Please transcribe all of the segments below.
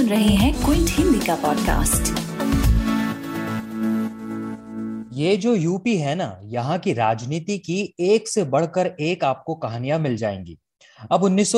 सुन रहे हैं क्विंट हिंदी का पॉडकास्ट ये जो यूपी है ना, यहाँ की राजनीति की एक से बढ़कर एक आपको कहानियाँ मिल जाएँगी। अब उन्नीस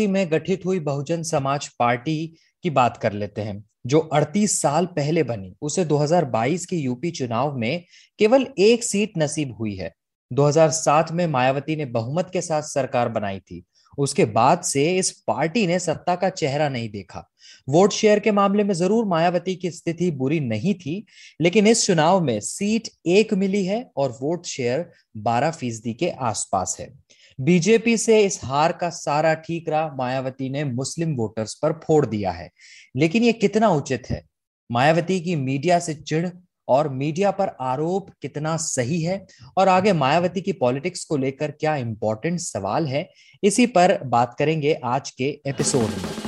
में गठित हुई बहुजन समाज पार्टी की बात कर लेते हैं, जो 38 साल पहले बनी। उसे 2022 के यूपी चुनाव में केवल एक सीट नसीब हुई है। 2007 में मायावती ने बहुमत के साथ सरकार बनाई थी। उसके बाद से इस पार्टी ने सत्ता का चेहरा नहीं देखा। वोट शेयर के मामले में ज़रूर मायावती की स्थिति बुरी नहीं थी, लेकिन इस चुनाव में सीट एक मिली है और वोट शेयर 12 फ़ीसदी के आसपास है। बीजेपी से इस हार का सारा ठीकरा मायावती ने मुस्लिम वोटर्स पर फोड़ दिया है। लेकिन ये कितना उचित है? मायावती की मीडिया से चिढ़ और मीडिया पर आरोप कितना सही है? और आगे मायावती की पॉलिटिक्स को लेकर क्या इंपॉर्टेंट सवाल है? इसी पर बात करेंगे आज के एपिसोड में।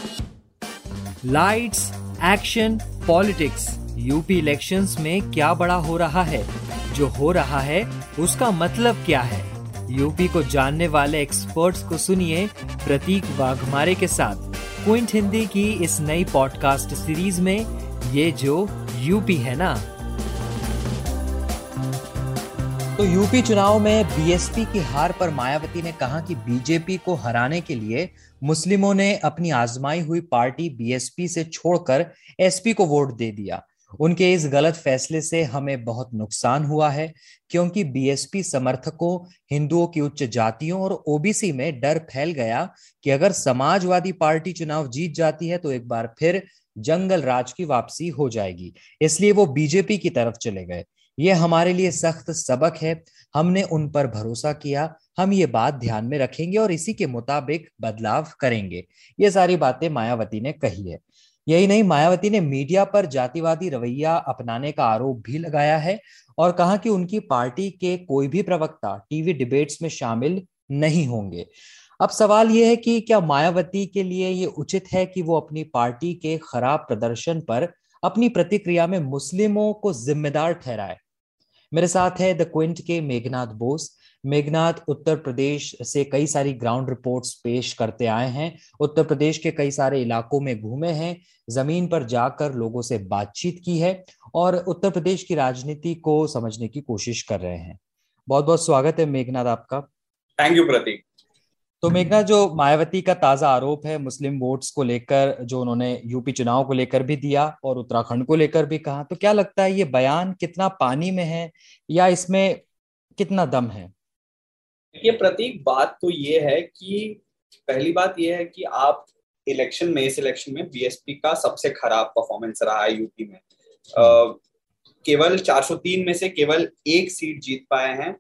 Lights action politics UP elections में क्या बड़ा हो रहा है? जो हो रहा है, उसका मतलब क्या है? यूपी को जानने वाले एक्सपर्ट्स को सुनिए प्रतीक वाघमारे के साथ। क्विंट हिंदी की इस नई पॉडकास्ट सीरीज़ में ये जो यूपी है ना तो यूपी चुनाव में बीएसपी की हार पर मायावती ने कहा कि बीजेपी को हराने के लिए मुस्लिमों ने अपनी आजमाई हुई पार्टी बीएसपी से छोड़कर एसपी को वोट दे दिया। उनके इस गलत फैसले से हमें बहुत नुकसान हुआ है, क्योंकि बीएसपी समर्थकों, हिंदुओं की उच्च जातियों और ओबीसी में डर फैल गया कि अगर समाजवादी पार्टी चुनाव जीत जाती है तो एक बार फिर जंगल राज की वापसी हो जाएगी। इसलिए वो बीजेपी की तरफ़ चले गए। ये हमारे लिए सख्त सबक है। हमने उन पर भरोसा किया। हम ये बात ध्यान में रखेंगे और इसी के मुताबिक बदलाव करेंगे। ये सारी बातें मायावती ने कही है। यही नहीं, मायावती ने मीडिया पर जातिवादी रवैया अपनाने का आरोप भी लगाया है और कहा कि उनकी पार्टी के कोई भी प्रवक्ता टीवी डिबेट्स में शामिल नहीं होंगे। अब सवाल यह है कि क्या मायावती के लिए ये उचित है कि वो अपनी पार्टी के खराब प्रदर्शन पर अपनी प्रतिक्रिया में मुस्लिमों को जिम्मेदार ठहराए? मेरे साथ है द क्विंट के मेघनाथ बोस। मेघनाथ उत्तर प्रदेश से कई सारी ग्राउंड रिपोर्ट्स पेश करते आए हैं। उत्तर प्रदेश के कई सारे इलाकों में घूमे हैं। ज़मीन पर जाकर लोगों से बातचीत की है और उत्तर प्रदेश की राजनीति को समझने की कोशिश कर रहे हैं। बहुत बहुत स्वागत है मेघनाथ आपका। थैंक यू प्रतीक तो मेघना जो मायावती का ताज़ा आरोप है, मुस्लिम वोट्स को लेकर, जो उन्होंने यूपी चुनाव को लेकर भी दिया और उत्तराखंड को लेकर भी कहा तो क्या लगता है ये बयान कितना पानी में है या इसमें कितना दम है? ये प्रतीक, बात तो ये है कि पहली बात ये है कि आप इलेक्शन में इस इलेक्शन में बीएसपी का सबसे खराब परफॉर्मेंस रहा है यूपी में। केवल 403 में से केवल एक सीट जीत पाए हैं,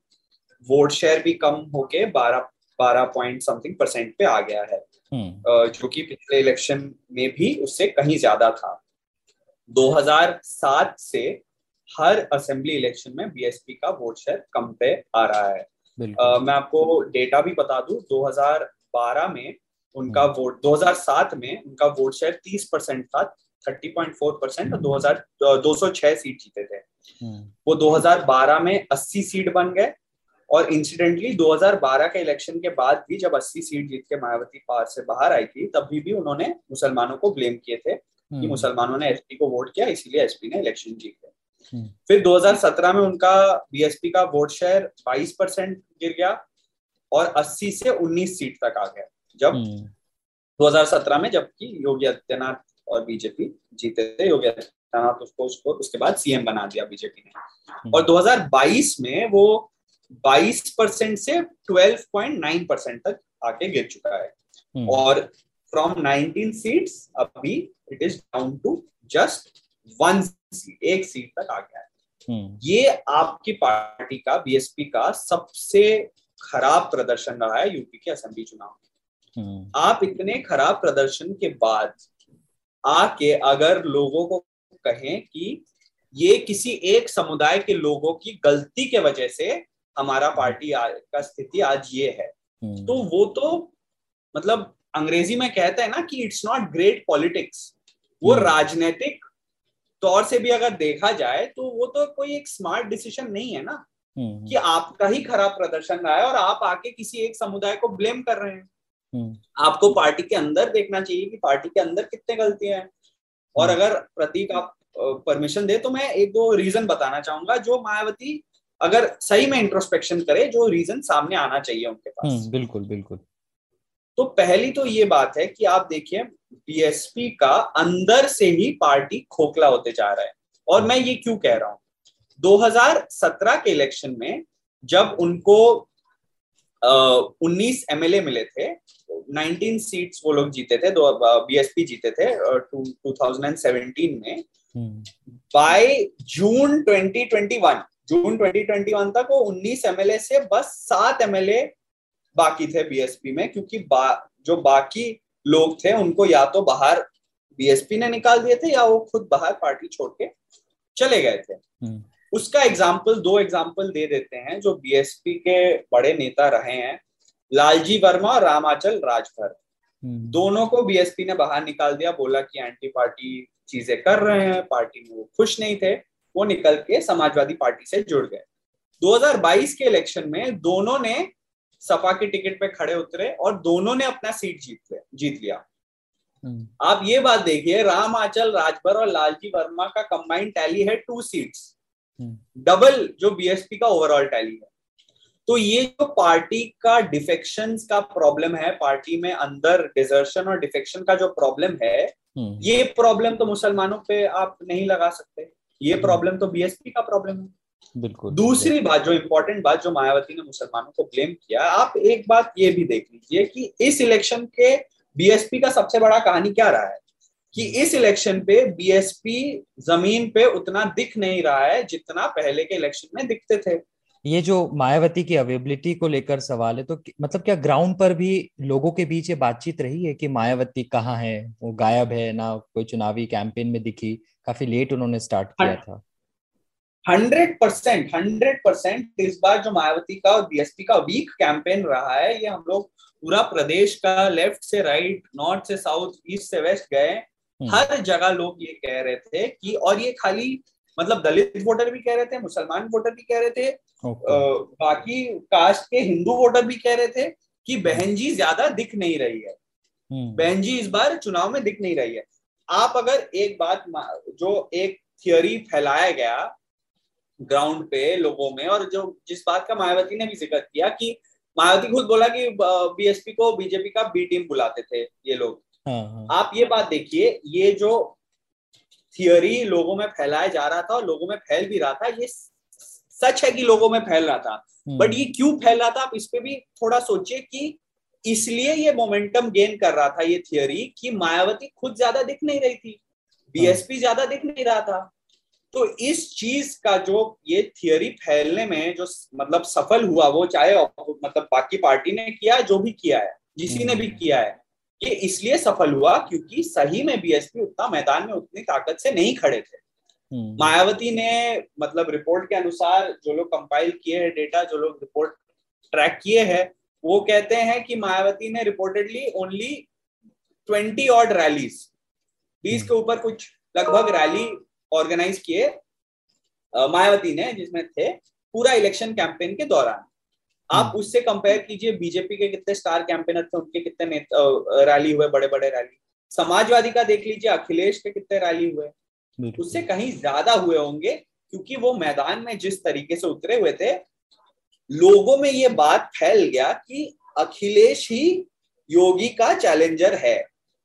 वोट शेयर भी कम होके 12 बारह पॉइंट समथिंग परसेंट पे आ गया है हम्म। जो कि पिछले इलेक्शन में भी उससे कहीं ज़्यादा था 2007 से हर असेंबली इलेक्शन में बीएसपी का वोट शेयर कम पे आ रहा है आ, मैं आपको डेटा भी बता दूँ 2012 में उनका हम्म। वोट 2007 में उनका वोट शेयर 30 परसेंट था 30.4 परसेंट और 2000 206 सीट जीते थे हम्म। वो 2012 में 80 सीट बन गए और इंसिडेंटली 2012 के इलेक्शन के बाद भी जब 80 सीट जीत के मायावती पार से बाहर आई थी तभी भी उन्होंने मुसलमानों को ब्लेम किए थे कि हम्म। मुसलमानों ने एसपी को वोट किया इसीलिए एसपी ने इलेक्शन जीत गए हम्म। फिर 2017 में उनका बीएसपी का वोट शेयर 22 परसेंट गिर गया और 80 से 19 सीट तक आ गया जब 2017 हम्म। में जबकि योगी आदित्यनाथ और बीजेपी जीते थे योगी आदित्यनाथ उसको उसको उसके बाद सीएम बना दिया बीजेपी ने और 2022 में वो 22 परसेंट से 12.9 परसेंट तक आके गिर चुका है hmm. और फ्रॉम 19 सीट्स अभी it is down to just one seat एक सीट तक आ गया है hmm. ये आपकी पार्टी का बीएसपी का सबसे खराब प्रदर्शन रहा है यूपी के असेंबली चुनाव में hmm. आप इतने खराब प्रदर्शन के बाद आके अगर लोगों को कहें कि ये किसी एक समुदाय के लोगों की गलती के वजह से हमारा पार्टी का स्थिति आज ये है। हम्म। तो वो तो मतलब अंग्रेज़ी में कहते हैं ना कि इट्स नॉट ग्रेट पॉलिटिक्स वो हम्म। राजनीतिक तौर से भी अगर देखा जाए तो वो तो कोई एक स्मार्ट डिसीज़न नहीं है ना हम्म। कि आपका ही खराब प्रदर्शन रहा है और आप आके किसी एक समुदाय को ब्लेम कर रहे हैं। आपको पार्टी के अंदर देखना चाहिए कि पार्टी के अंदर कितने गलतियाँ हैं। और अगर प्रतीक आप परमिशन दे तो मैं एक दो रीजन बताना चाहूँगा। जो मायावती अगर सही में इंट्रोस्पेक्शन करे जो रीजन सामने आना चाहिए उनके पास। हम्म, बिल्कुल बिल्कुल। तो पहली तो ये बात है कि आप देखिए बीएसपी का अंदर से ही पार्टी खोखला होते जा रहा है। और मैं ये क्यों कह रहा हूँ? 2017 के इलेक्शन में जब उनको उन्नीस एमएलए मिले थे 19 सीट्स वो लोग जीते थे दो बीएसपी जीते थे टू थाउज़ेंड में। बाय जून 2021 जून 2021 तक वो 19 एमएलए से बस सात एमएलए बाकी थे बीएसपी में क्योंकि बा, जो बाकी लोग थे उनको या तो बाहर बीएसपी ने निकाल दिए थे या वो खुद बाहर पार्टी छोड़ के चले गए थे हम्म। उसका एग्ज़ाम्पल दो एग्ज़ाम्पल दे देते हैं जो बीएसपी के बड़े नेता रहे हैं लालजी वर्मा और रामाचल राजभर हम्म। दोनों को बीएसपी ने बाहर निकाल दिया बोला कि एंटी पार्टी चीज़ें कर रहे हैं पार्टी में वो खुश नहीं थे वो निकल के समाजवादी पार्टी से जुड़ गए। 2022 के इलेक्शन में दोनों ने सपा के टिकट पे खड़े उतरे और दोनों ने अपना सीट जीत लिया जीत लिया। हम्म। आप ये बात देखिए राम आचल राजभर और लालजी वर्मा का कंबाइंड टैली है टू सीट्स डबल जो बीएसपी का ओवरऑल टैली है। तो ये जो पार्टी का डिफेक्शन का प्रॉब्लम है पार्टी में अंदर डिजर्शन और डिफेक्शन का जो प्रॉब्लम है हम्म। ये प्रॉब्लम तो मुसलमानों पे आप नहीं लगा सकते। ये प्रॉब्लम हम्म। तो बीएसपी का प्रॉब्लम है। बिल्कुल दूसरी बात जो इंपॉर्टेंट बात जो मायावती ने मुसलमानों को ब्लेम किया आप एक बात ये भी देख लीजिए कि इस इलेक्शन के बीएसपी का सबसे बड़ा कहानी क्या रहा है? कि इस इलेक्शन पे बीएसपी ज़मीन पे उतना दिख नहीं रहा है जितना पहले के इलेक्शन में दिखते थे। ये जो मायावती की अवेबिलिटी को लेकर सवाल है तो मतलब क्या ग्राउंड पर भी लोगों के बीच ये बातचीत रही है कि मायावती कहाँ है? वो गायब है ना कोई चुनावी कैंपेन में दिखी। काफ़ी लेट उन्होंने स्टार्ट किया था हंड्रेड परसेंट हंड्रेड परसेंट इस बार जो मायावती का और बीएसपी का वीक कैंपेन रहा है ये हम लोग पूरा प्रदेश का लेफ़्ट से राइट नॉर्थ से साउथ ईस्ट से वेस्ट गए हम्म। हर जगह लोग ये कह रहे थे कि और ये खाली मतलब दलित वोटर भी कह रहे थे मुसलमान वोटर भी कह रहे थे okay. बाकी कास्ट के हिंदू वोटर भी कह रहे थे कि बहन जी ज़्यादा दिख नहीं रही है हम्म। बहन जी इस बार चुनाव में दिख नहीं रही है आप अगर एक बात जो एक थियोरी फैलाया गया ग्राउंड पे लोगों में और जो जिस बात का मायावती ने भी ज़िक्र किया कि मायावती खुद बोला कि बीएसपी को बीजेपी का बी टीम बुलाते थे ये लोग हाँ, हाँ. आप ये बात देखिए ये जो थियोरी लोगों में फैलाया जा रहा था और लोगों में फैल भी रहा था ये सच है कि लोगों में फैल रहा था बट हम्म। ये क्यों फैल रहा था आप इस पे भी थोड़ा सोचिए कि इसलिए ये मोमेंटम गेन कर रहा था ये थियोरी कि मायावती खुद ज़्यादा दिख नहीं रही थी बीएसपी हाँ। ज़्यादा दिख नहीं रहा था तो इस चीज़ का जो ये थियोरी फैलने में जो मतलब सफल हुआ वो चाहे मतलब बाकी पार्टी ने किया जो भी किया है जिसी ने भी हम्म। किया है ये इसलिए सफल हुआ क्योंकि सही में बीएसपी उतना मैदान में उतनी ताकत से नहीं खड़े थे हम्म। मायावती ने मतलब रिपोर्ट के अनुसार जो लोग कंपाइल किए हैं डेटा जो लोग रिपोर्ट ट्रैक किए हैं वो कहते हैं कि मायावती ने reportedly only twenty odd rallies बीस के ऊपर कुछ लगभग रैली ऑर्गेनाइज किए मायावती ने जिसमें थे पूरा इलेक्शन कैंपेन के दौरान। आप हम्म। उससे कंपेयर कीजिए बीजेपी के कितने स्टार कैंपेनर थे उनके कितने रैली हुए बड़े बड़े रैली समाजवादी का देख लीजिए अखिलेश के कितने रैली हुए। उससे कहीं ज़्यादा हुए होंगे क्योंकि वो मैदान में जिस तरीके से उतरे हुए थे लोगों में ये बात फैल गया कि अखिलेश ही योगी का चैलेंजर है।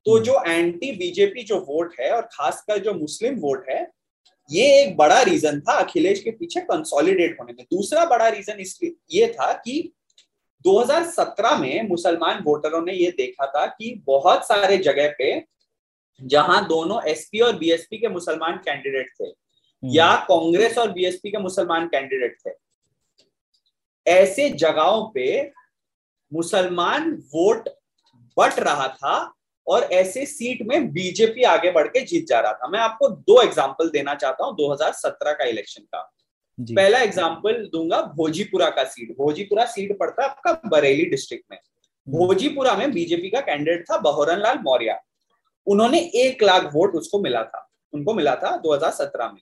तो जो एंटी बीजेपी जो वोट है और खासकर जो मुस्लिम वोट है ये एक बड़ा रीजन था अखिलेश के पीछे कंसोलिडेट होने में। दूसरा बड़ा रीजन इसलिए ये था कि 2017 में मुसलमान वोटरों ने ये देखा था कि बहुत सारे जगह पे जहाँ दोनों एसपी और बीएसपी के मुसलमान कैंडिडेट थे हम्म। या कांग्रेस और बीएसपी के मुसलमान कैंडिडेट थे ऐसे जगहों पे मुसलमान वोट बट रहा था और ऐसे सीट में बीजेपी आगे बढ़ के जीत जा रहा था। मैं आपको दो एग्ज़ाम्पल देना चाहता हूँ 2017 का इलेक्शन का। पहला एग्ज़ाम्पल दूँगा भोजीपुरा का सीट। भोजीपुरा सीट पड़ता है आपका बरेली डिस्ट्रिक्ट में। हम्म। भोजीपुरा में बीजेपी का कैंडिडेट था बहोरन लाल मौर्य। उन्होंने एक लाख वोट उसको मिला था उनको मिला था 2017 में।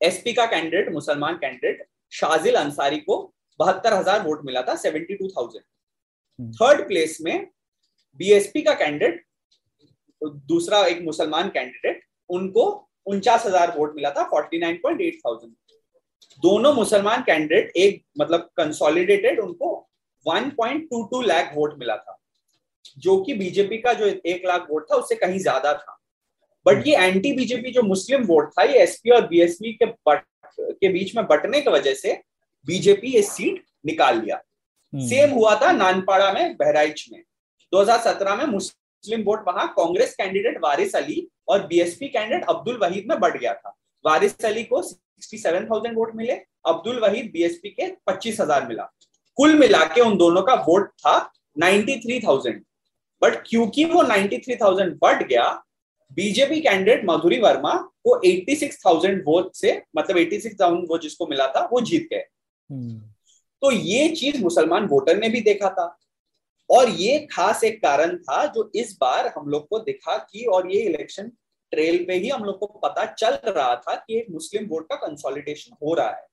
एसपी का कैंडिडेट मुसलमान कैंडिडेट शाजिल अंसारी को बहत्तर हज़ार वोट मिला था seventy two thousand. Third place में बीएसपी का कैंडिडेट दूसरा एक मुसलमान कैंडिडेट उनको उनचास हज़ार वोट मिला था forty nine point eight thousand. दोनों मुसलमान कैंडिडेट एक मतलब कंसोलिडेटेड उनको 1.22 लाख वोट मिला था जो कि बीजेपी का जो एक लाख वोट था उससे कहीं ज़्यादा था। बट ये एंटी बीजेपी जो मुस्लिम वोट था ये एसपी और बीएसपी के बट के बीच में बटने की वजह से बीजेपी ये सीट निकाल लिया। सेम हम्म। हुआ था नानपाड़ा में बहराइच में। 2017 में मुस्लिम वोट वहाँ कांग्रेस कैंडिडेट वारिस अली और बीएसपी कैंडिडेट अब्दुल वहीद में बढ़ गया था। वारिस अली को 67,000 वोट मिले अब्दुल वहीद बीएसपी के 25,000 मिला। कुल मिला के उन दोनों का वोट था 93,000 बट क्योंकि वो 93,000 बढ़ गया बीजेपी कैंडिडेट मधुरी वर्मा को 86,000 वोट से मतलब 86,000 वोट जिसको मिला था वो जीत गए। तो ये चीज़ मुसलमान वोटर ने भी देखा था। और ये खास एक कारण था जो इस बार हम लोग को दिखा कि और ये इलेक्शन ट्रेल पे ही हम लोग को पता चल रहा था कि एक मुस्लिम वोट का कंसोलिडेशन हो रहा है।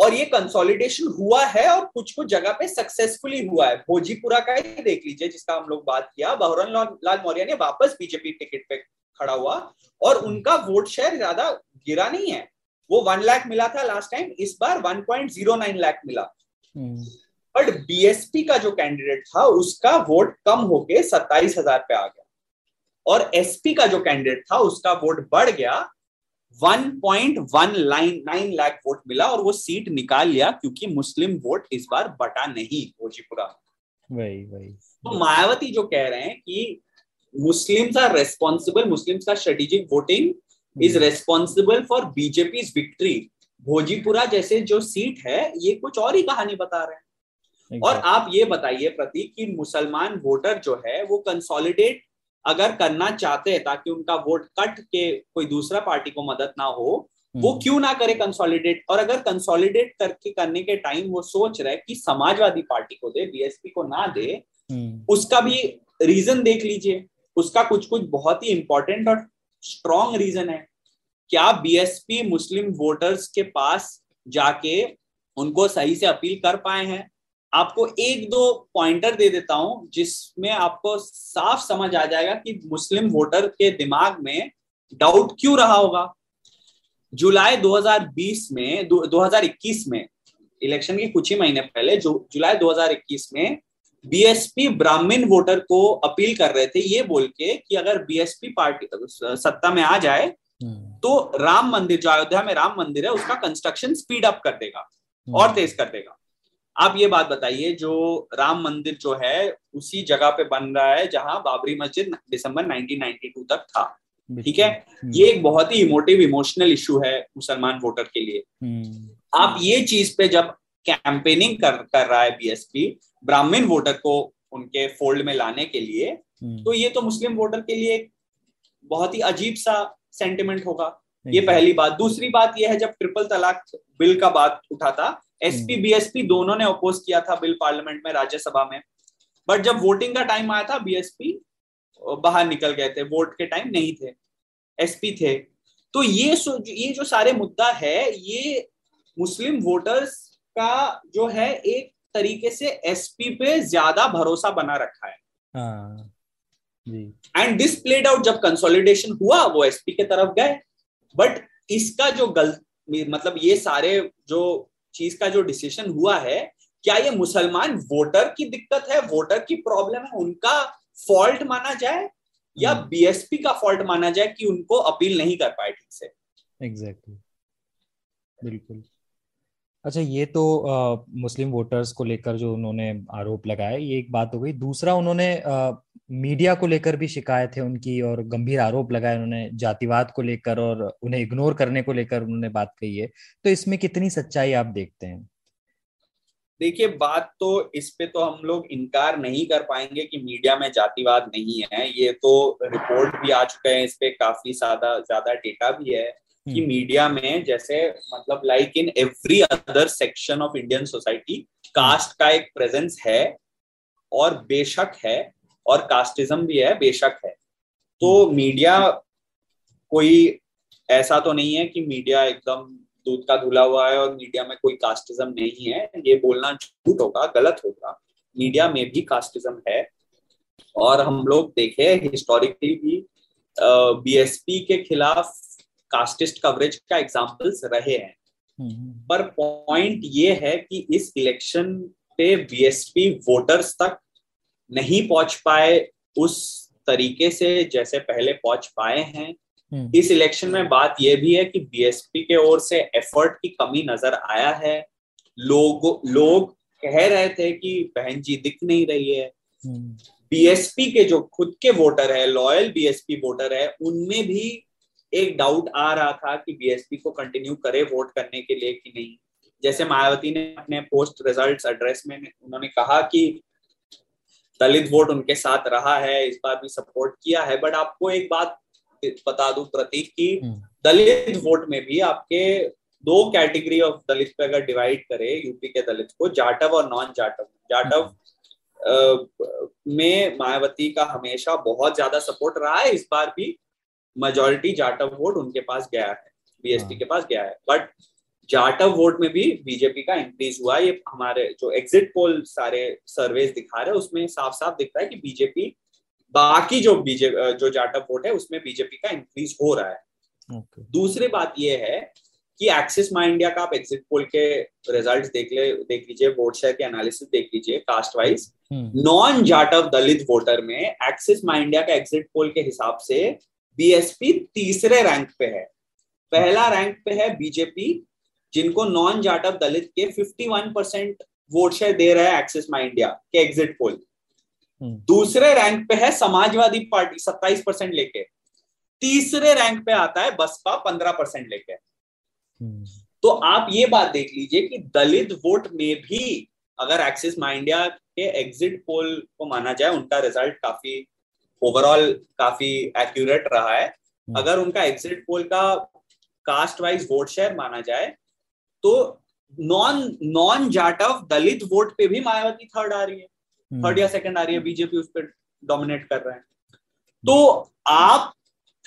और ये कंसोलिडेशन हुआ है और कुछ कुछ जगह पे सक्सेसफुली हुआ है। भोजीपुरा का ही देख लीजिए जिसका हम लोग बात किया बहुरन लाल मौर्य ने वापस बीजेपी टिकट पे खड़ा हुआ और उनका वोट शेयर ज़्यादा गिरा नहीं है। वो वन लाख मिला था लास्ट टाइम इस बार one point zero nine lakh मिला। बट बीएसपी का जो कैंडिडेट था उसका वोट कम होके सत्ताईस हज़ार पे आ गया। और एसपी का जो कैंडिडेट था उसका वोट बढ़ गया। 1.1 लाइन नाइन लाख वोट मिला और वो सीट निकाल लिया क्योंकि मुस्लिम वोट इस बार बटा नहीं भोजीपुरा। वही वही। तो मायावती जो कह रहे हैं कि मुस्लिम्स आर रेस्पॉन्सिबल मुस्लिम्स का strategic voting is responsible for BJP victory Bhojipura जैसे जो सीट है ये कुछ और ही कहानी बता रहे हैं। और आप ये बताइए प्रतीक कि मुसलमान वोटर जो है वो कंसोलिडेट अगर करना चाहते हैं ताकि उनका वोट कट के कोई दूसरा पार्टी को मदद ना हो वो हम्म। क्यों ना करे कंसोलिडेट और अगर कंसोलिडेट करके करने के टाइम वो सोच रहे कि समाजवादी पार्टी को दे बीएसपी को ना दे हम्म। उसका भी रीजन देख लीजिए। उसका कुछ कुछ बहुत ही इंपॉर्टेंट और स्ट्रॉन्ग रीजन है। क्या बीएसपी मुस्लिम वोटर्स के पास जाके उनको सही से अपील कर पाए हैं? आपको एक दो पॉइंटर दे देता हूँ, जिसमें आपको साफ़ समझ आ जाएगा कि मुस्लिम वोटर के दिमाग में डाउट क्यों रहा होगा? जुलाई 2020 में 2021 में इलेक्शन के कुछ ही महीने पहले, जो, जुलाई 2021 में बीएसपी ब्राह्मण वोटर को अपील कर रहे थे ये बोल के कि अगर बीएसपी पार्टी सत्ता में आ जाए हम्म। तो राम मंदिर जो अयोध्या में राम मंदिर है उसका कंस्ट्रक्शन स्पीड अप कर देगा और हम्म। तेज कर देगा आप ये बात बताइए जो राम मंदिर जो है उसी जगह पे बन रहा है जहाँ बाबरी मस्जिद दिसंबर 1992 तक था ठीक है हम्म। ये एक बहुत ही इमोटिव इमोशनल इशू है मुसलमान वोटर के लिए हम्म। आप ये चीज़ पे जब कैंपेनिंग कर कर रहा है बीएसपी ब्राह्मण वोटर को उनके फोल्ड में लाने के लिए हम्म। तो ये तो मुस्लिम वोटर के लिए बहुत ही अजीब सा सेंटिमेंट होगा। ये पहली बात। दूसरी बात यह है जब ट्रिपल तलाक बिल का बात उठा था एसपी बीएसपी दोनों ने अपोज किया था बिल पार्लियामेंट में राज्यसभा में। बट जब वोटिंग का टाइम आया था बीएसपी बाहर निकल गए थे। वोट के टाइम नहीं थे। एसपी थे। तो ये ये जो सारे मुद्दा है ये मुस्लिम वोटर्स का जो है एक तरीके से एसपी पे ज़्यादा भरोसा बना रखा है। एंड दिस प्लेड आउट जब कंसोलिडेशन हुआ वो एसपी के तरफ़ गए। बट इसका जो गलत मतलब ये सारे जो चीज़ का जो डिसीज़न हुआ है क्या ये मुसलमान वोटर की दिक्कत है? वोटर की प्रॉब्लम है? उनका फॉल्ट माना जाए? या बीएसपी हम्म। का फॉल्ट माना जाए कि उनको अपील नहीं कर पाए ठीक से? Exactly exactly. बिल्कुल। अच्छा ये तो आ, मुस्लिम वोटर्स को लेकर जो उन्होंने आरोप लगाया ये एक बात हो गई। दूसरा उन्होंने आ, मीडिया को लेकर भी शिकायत है उनकी और गंभीर आरोप लगाए उन्होंने जातिवाद को लेकर और उन्हें इग्नोर करने को लेकर उन्होंने बात कही है। तो इसमें कितनी सच्चाई आप देखते हैं? देखिए बात तो इस पे तो हम लोग इनकार नहीं कर पाएँगे कि मीडिया में जातिवाद नहीं है। ये तो रिपोर्ट भी आ चुके हैं इस पे काफ़ी ज़्यादा ज़्यादा डेटा भी है। कि मीडिया। में जैसे मतलब like in every other section of Indian society caste का एक प्रेजेंस है और बेशक है और कास्टिज्म भी है बेशक है तो मीडिया हम्म। कोई ऐसा तो नहीं है कि मीडिया एकदम दूध का धुला हुआ है और मीडिया में कोई कास्टिज्म नहीं है ये बोलना झूठ होगा गलत होगा मीडिया में भी कास्टिज्म है और हम लोग देखे हिस्टोरिकली भी बीएसपी के खिलाफ कास्टिस्ट कवरेज का एग्जाम्पल्स रहे हैं हम्म। पर पॉइंट ये है कि इस इलेक्शन पे बीएसपी वोटर्स तक नहीं पहुँच पाए उस तरीके से जैसे पहले पहुँच पाए हैं हम्म। इस इलेक्शन में बात यह भी है कि बीएसपी के ओर से एफर्ट की कमी नज़र आया है लोग लोग कह रहे थे कि बहन जी दिख नहीं रही है बीएसपी हम्म। के जो खुद के वोटर है लॉयल बीएसपी वोटर है उनमें भी एक डाउट आ रहा था कि बीएसपी को कंटिन्यू करे वोट करने के लिए कि नहीं जैसे मायावती ने अपने पोस्ट रिजल्ट्स एड्रेस में उन्होंने कहा कि दलित वोट उनके साथ रहा है इस बार भी सपोर्ट किया है बट आपको एक बात बता दू प्रतीक की हम्म। दलित वोट में भी आपके दो कैटेगरी ऑफ़ दलित पे अगर डिवाइड करे यूपी के दलित को जाटव और नॉन जाटव जाटव हम्म। में मायावती का हमेशा बहुत ज़्यादा सपोर्ट रहा है इस बार भी मेजोरिटी जाटव वोट उनके पास गया है बीएसपी हाँ। के पास गया है बट जाटव वोट में भी बीजेपी का इंक्रीज हुआ ये हमारे जो एग्जिट पोल सारे सर्वेज दिखा रहे हैं उसमें साफ़ साफ़ दिखता है कि बीजेपी बाकी जो बीजेपी जो जाटव वोट है उसमें बीजेपी का इंक्रीज हो रहा है okay. दूसरी बात यह है कि एक्सिस माई इंडिया का आप एग्जिट पोल के रिज़ल्ट देख ले देख लीजिए वोट शेयर के एनालिसिस देख लीजिए caste wise non Jatav Dalit voter में एक्सिस माई इंडिया का एग्जिट पोल के हिसाब से बीएसपी तीसरे रैंक पे है पहला रैंक पे है बीजेपी जिनको नॉन जाटव दलित के 51 परसेंट वोट शेयर दे रहा है एक्सिस माई इंडिया के एग्जिट पोल हम्म। दूसरे रैंक पे है समाजवादी पार्टी 27 परसेंट लेके तीसरे रैंक पे आता है बसपा 15 परसेंट लेके हम्म। तो आप ये बात देख लीजिए कि दलित वोट में भी अगर एक्सिस माई इंडिया के एग्जिट पोल को माना जाए उनका रिज़ल्ट काफ़ी ओवरऑल काफ़ी एक्यूरेट रहा है हम्म। अगर उनका एग्जिट पोल का कास्ट वाइज वोट शेयर माना जाए तो non non Jatav Dalit vote पे भी मायावती थर्ड आ रही है थर्ड हम्म। या सेकंड आ रही है बीजेपी उस पर डोमिनेट कर रहे हैं तो आप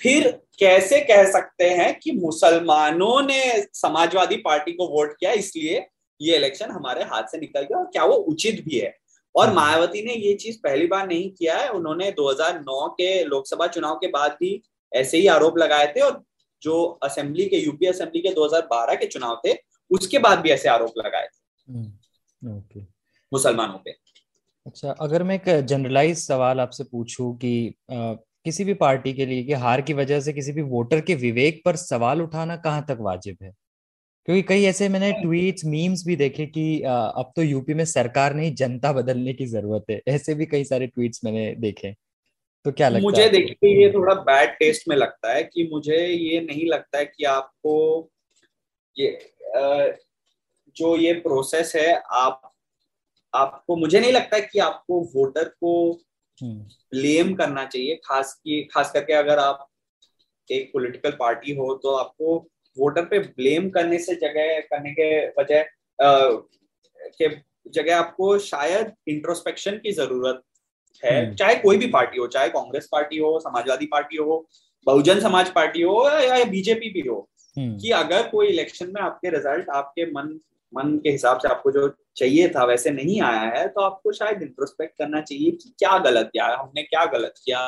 फिर कैसे कह सकते हैं कि मुसलमानों ने समाजवादी पार्टी को वोट किया इसलिए ये इलेक्शन हमारे हाथ से निकल गया और क्या वो उचित भी है और हम्म। मायावती ने ये चीज़ पहली बार नहीं किया है। उन्होंने 2009 के लोकसभा चुनाव के बाद भी ऐसे ही आरोप लगाए थे और जो असेंबली के यूपी असेंबली के 2012 के चुनाव थे उसके बाद भी ऐसे आरोप लगाए थे। हम्म, मुसलमानों पे। अच्छा अगर मैं एक जनरलाइज सवाल आपसे पूछूँ कि आ, किसी भी पार्टी के लिए कि हार की वजह से किसी भी वोटर के विवेक पर सवाल उठाना कहाँ तक वाजिब है? क्योंकि कई ऐसे मैंने ट्वीट्स मीम्स भी देखे कि अब तो यूपी में सरकार नहीं जनता बदलने की ज़रूरत है। ऐसे भी कई सारे ट्वीट्स मैंने देखे। तो क्या लगता मुझे देखिए ये थोड़ा बैड टेस्ट में लगता है कि मुझे ये नहीं लगता है कि आपको ये जो ये प्रोसेस है आप आपको मुझे नहीं लगता कि आपको वोटर को ब्लेम हम्म। करना चाहिए। खास की खास करके अगर आप एक पॉलिटिकल पार्टी हो तो आपको वोटर पे ब्लेम करने से जगह करने के वजह के जगह आपको शायद इंट्रोस्पेक्शन की ज़रूरत है हम्म। चाहे कोई भी पार्टी हो चाहे कांग्रेस पार्टी हो समाजवादी पार्टी हो बहुजन समाज पार्टी हो या बीजेपी भी हो हम्म। कि अगर कोई इलेक्शन में आपके रिज़ल्ट आपके मन मन के हिसाब से आपको जो चाहिए था वैसे नहीं आया है तो आपको शायद इंट्रोस्पेक्ट करना चाहिए कि क्या गलत किया हमने क्या गलत किया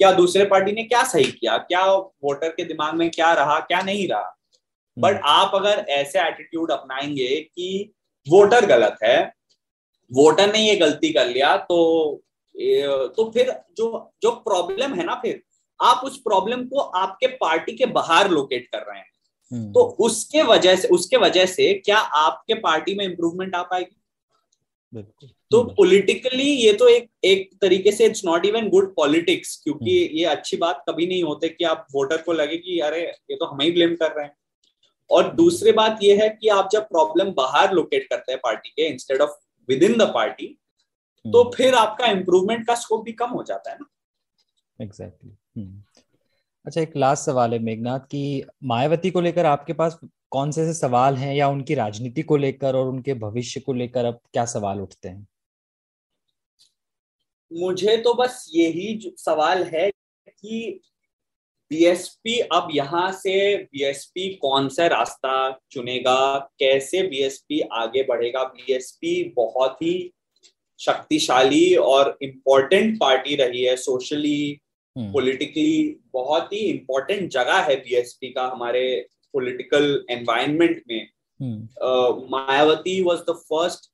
क्या दूसरे पार्टी ने क्या सही किया क्या वोटर के दिमाग में क्या रहा क्या नहीं रहा बट हम्म। आप अगर ऐसे एटीट्यूड अपनाएँगे कि वोटर गलत है वोटर ने ये गलती कर लिया तो तो फिर जो जो प्रॉब्लम है ना फिर आप उस प्रॉब्लम को आपके पार्टी के बाहर लोकेट कर रहे हैं हम्म। तो उसके वजह से उसके वजह से क्या आपके पार्टी में इंप्रूवमेंट आ पाएगी तो पॉलिटिकली ये तो एक एक तरीके से it's not even good politics क्योंकि। ये अच्छी बात कभी नहीं होते कि आप वोटर को लगे कि अरे ये तो हमें ही ब्लेम कर रहे हैं और दूसरी बात यह है कि आप जब प्रॉब्लम बाहर लोकेट करते हैं पार्टी के instead of within the party तो। फिर आपका इम्प्रूवमेंट का स्कोप भी कम हो जाता है ना एग्जैक्टली exactly. हम्म। अच्छा एक लास्ट सवाल है मेघनाथ की मायावती को लेकर आपके पास कौन से ऐसे सवाल हैं या उनकी राजनीति को लेकर और उनके भविष्य को लेकर अब क्या सवाल उठते हैं मुझे तो बस यही सवाल है कि बीएसपी अब यहाँ से बीएसपी कौन सा रास्ता चुनेगा कैसे बीएसपी आगे बढ़ेगा बीएसपी बहुत ही शक्तिशाली और इम्पोर्टेंट पार्टी रही है सोशली पॉलिटिकली हम्म। बहुत ही इम्पोर्टेंट जगह है बीएसपी का हमारे पॉलिटिकल एनवायरनमेंट में हम्म। Mayawati was the first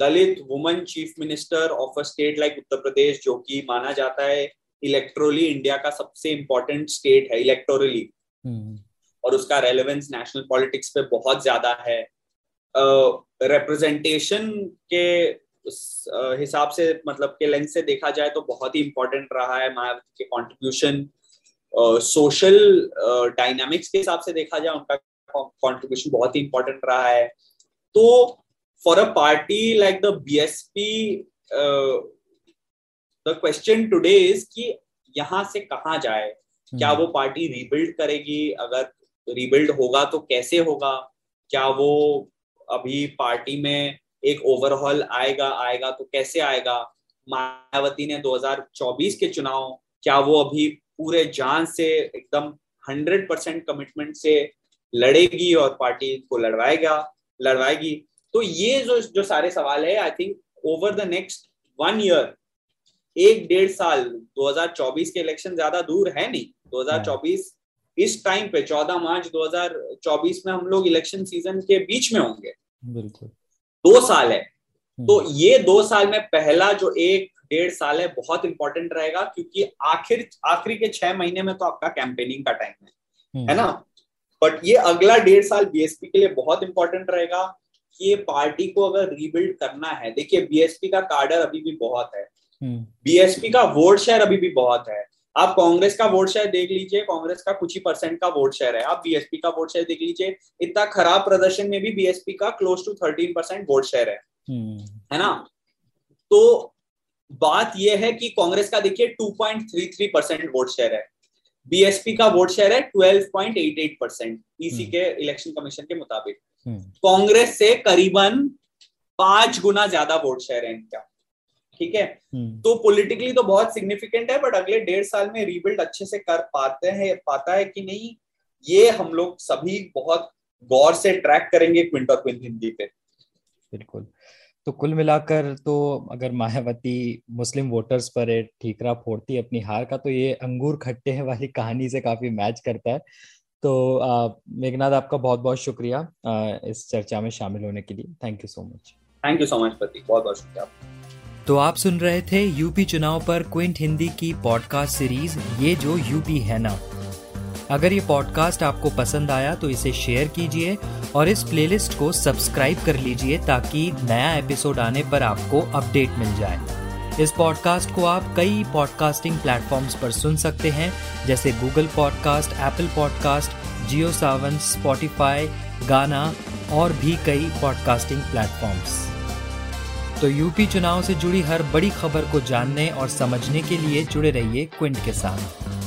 Dalit woman chief minister of a state like Uttar Pradesh जो कि माना जाता है इलेक्ट्रोली इंडिया का सबसे इंपॉर्टेंट स्टेट है इलेक्टोरली हम्म। और उसका रेलेवेंस नेशनल पॉलिटिक्स पे बहुत ज़्यादा है। रिप्रेजेंटेशन uh, के हिसाब से मतलब के लेंस से देखा जाए तो बहुत ही इंपॉर्टेंट रहा है मायावती के कंट्रीब्यूशन सोशल डायनामिक्स के हिसाब से देखा जाए उनका कंट्रीब्यूशन बहुत ही इंपॉर्टेंट रहा है। तो for a party like the BSP the question today is कि यहाँ से कहा जाए? क्या हम्म। वो पार्टी रीबिल्ड करेगी? अगर रीबिल्ड होगा तो कैसे होगा? क्या वो अभी पार्टी में एक ओवरऑल आएगा? आएगा तो कैसे आएगा? मायावती ने 2024 के चुनाव क्या वो अभी पूरे जान से एकदम 100 परसेंट कमिटमेंट से लड़ेगी और पार्टी को लड़वाएगा? लड़वाएगी। तो ये जो जो सारे सवाल है I think over the next one year एक डेढ़ साल 2024 के इलेक्शन ज़्यादा दूर है नहीं। 2024 इस टाइम पे 14 मार्च 2024 में हम लोग इलेक्शन सीज़न के बीच में होंगे। बिल्कुल। दो साल है। तो हम्म। ये दो साल में पहला जो एक डेढ़ साल है बहुत इंपॉर्टेंट रहेगा क्योंकि आखिर आखिरी के छह महीने में तो आपका कैंपेनिंग का टाइम है। हम्म। है ना? बट ये अगला डेढ़ साल बीएसपी के लिए बहुत इंपॉर्टेंट रहेगा कि ये पार्टी को अगर रीबिल्ड करना है। देखिए बीएसपी का कार्डर अभी भी बहुत है। बीएसपी हम्म। का वोट शेयर अभी भी बहुत है। आप कांग्रेस का वोट शेयर देख लीजिए कांग्रेस का कुछ ही परसेंट का वोट शेयर है। आप बीएसपी का वोट शेयर देख लीजिए इतना खराब प्रदर्शन में भी बीएसपी का close to thirteen percent vote share है। हम्म। है ना? तो बात यह है कि कांग्रेस का देखिए 2.33 परसेंट वोट शेयर है। बीएसपी का वोट शेयर है 12.88 परसेंट ईसी के इलेक्शन कमीशन के मुताबिक। हम्म। कांग्रेस से करीबन पाँच गुना ज़्यादा वोट शेयर है इनका। ठीक है? हम्म। तो पॉलिटिकली तो बहुत सिग्निफिकेंट है बट अगले डेढ़ साल में रीबिल्ड अच्छे से कर पाते हैं पाता है कि नहीं? ये हम लोग सभी बहुत गौर से ट्रैक करेंगे क्विंट और क्विंट हिंदी पे। बिल्कुल। तो कुल मिलाकर तो अगर मायावती मुस्लिम वोटर्स पर ठीकरा फोड़ती अपनी हार का तो ये अंगूर खट्टे हैं वाली कहानी से काफ़ी मैच करता है। तो मेघनाथ आपका बहुत बहुत शुक्रिया आ, इस चर्चा में शामिल होने के लिए। Thank you so much thank you so much Prateek बहुत बहुत शुक्रिया तो आप सुन रहे थे यूपी चुनाव पर क्विंट हिंदी की पॉडकास्ट सीरीज़ ये जो यूपी है ना। अगर ये पॉडकास्ट आपको पसंद आया तो इसे शेयर कीजिए और इस प्लेलिस्ट को सब्सक्राइब कर लीजिए ताकि नया एपिसोड आने पर आपको अपडेट मिल जाए। इस पॉडकास्ट को आप कई पॉडकास्टिंग प्लेटफॉर्म्स पर सुन सकते हैं, जैसे Google podcast Apple podcast Jio Saavn Spotify Gaana और भी कई पॉडकास्टिंग प्लेटफॉर्म्स तो यूपी चुनाव से जुड़ी हर बड़ी खबर को जानने और समझने के लिए जुड़े रहिए क्विंट के साथ।